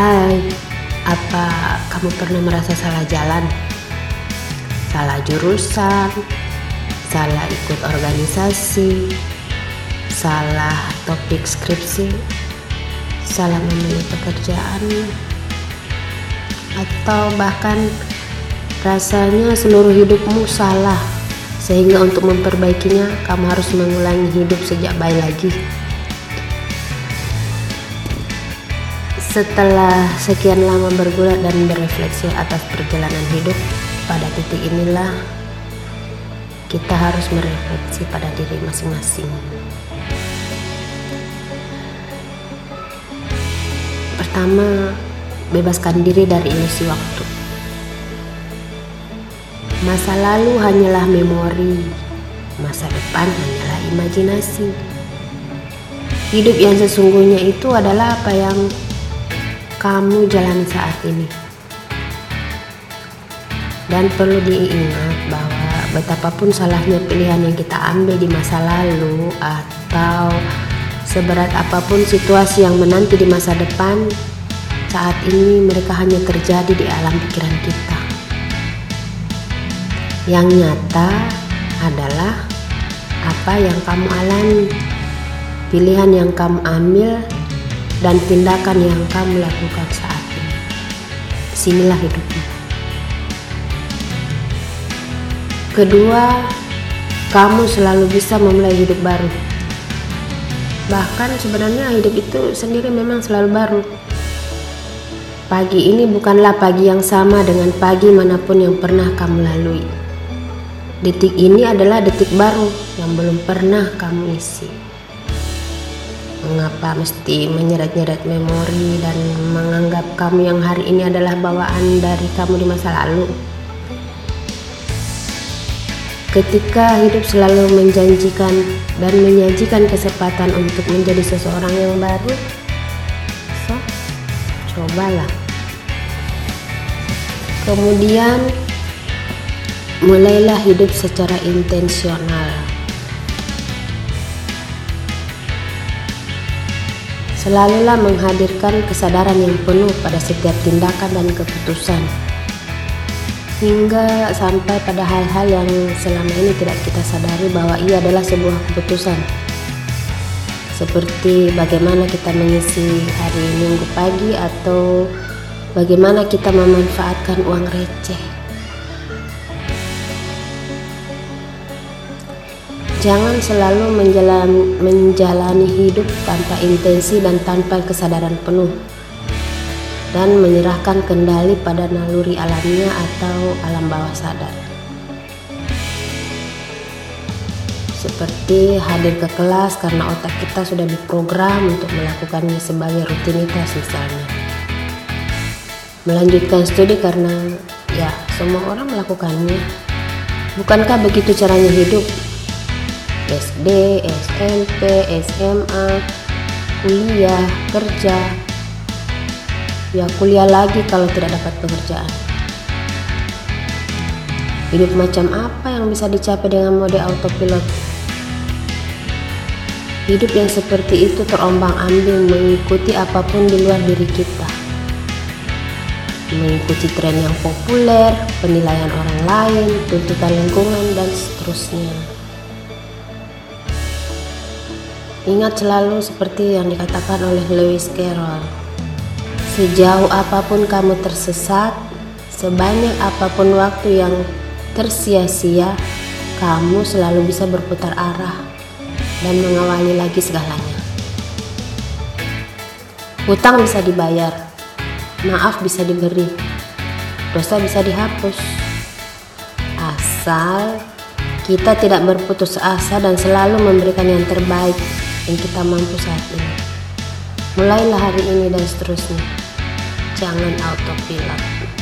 Hai, apa kamu pernah merasa salah jalan? Salah jurusan, salah ikut organisasi, salah topik skripsi, salah memilih pekerjaan, atau bahkan rasanya seluruh hidupmu salah, sehingga untuk memperbaikinya kamu harus mengulangi hidup sejak bayi lagi. Setelah sekian lama bergulat dan berefleksi atas perjalanan hidup, pada titik inilah kita harus merefleksi pada diri masing-masing. Pertama, bebaskan diri dari ilusi waktu. Masa lalu hanyalah memori, masa depan hanyalah imajinasi. Hidup yang sesungguhnya itu adalah apa yang kamu jalani saat ini. Dan perlu diingat bahwa betapapun salahnya pilihan yang kita ambil di masa lalu atau seberat apa pun situasi yang menanti di masa depan, saat ini mereka hanya terjadi di alam pikiran kita. Yang nyata adalah apa yang kamu alami, pilihan yang kamu ambil dan tindakan yang kamu lakukan saat ini. Sinilah hidupmu. Kedua, kamu selalu bisa memulai hidup baru. Bahkan sebenarnya hidup itu sendiri memang selalu baru. Pagi ini bukanlah pagi yang sama dengan pagi mana pun yang pernah kamu lalui. Detik ini adalah detik baru yang belum pernah kamu isi mengapa mesti menyeret-nyeret memori dan menganggap kamu yang hari ini adalah bawaan dari kamu di masa lalu? Ketika hidup selalu menjanjikan dan menyajikan kesempatan untuk menjadi seseorang yang baru so cobalah. Kemudian mulailah hidup secara intensional Selalulah menghadirkan kesadaran yang penuh pada setiap tindakan dan keputusan. Hingga sampai pada hal-hal yang selama ini tidak kita sadari bahwa ia adalah sebuah keputusan. Seperti bagaimana kita mengisi hari minggu pagi atau bagaimana kita memanfaatkan uang receh Jangan selalu menjalani, menjalani hidup tanpa intensi dan tanpa kesadaran penuh dan menyerahkan kendali pada naluri alamnya atau alam bawah sadar. Seperti hadir ke kelas karena otak kita sudah diprogram untuk melakukannya sebagai rutinitas misalnya. Melanjutkan studi karena ya semua orang melakukannya. Bukankah begitu caranya hidup? SD, SMP, SMA, kuliah, kerja. Ya kuliah lagi kalau tidak dapat pekerjaan. Hidup macam apa yang bisa dicapai dengan mode autopilot? Hidup yang seperti itu terombang ambing mengikuti apa pun di luar diri kita. Mengikuti tren yang populer, penilaian orang lain, tuntutan lingkungan, dan seterusnya. Ingat selalu seperti yang dikatakan oleh Lewis Carroll. Sejauh apa pun kamu tersesat, sebanyak apa pun waktu yang tersia-sia, kamu selalu bisa berputar arah dan mengawali lagi segalanya. Hutang bisa dibayar, maaf bisa diberi, dosa bisa dihapus. Asal kita tidak berputus asa dan selalu memberikan yang terbaik yang kita mampu saat ini. Mulailah hari ini dan seterusnya. Jangan autopilot.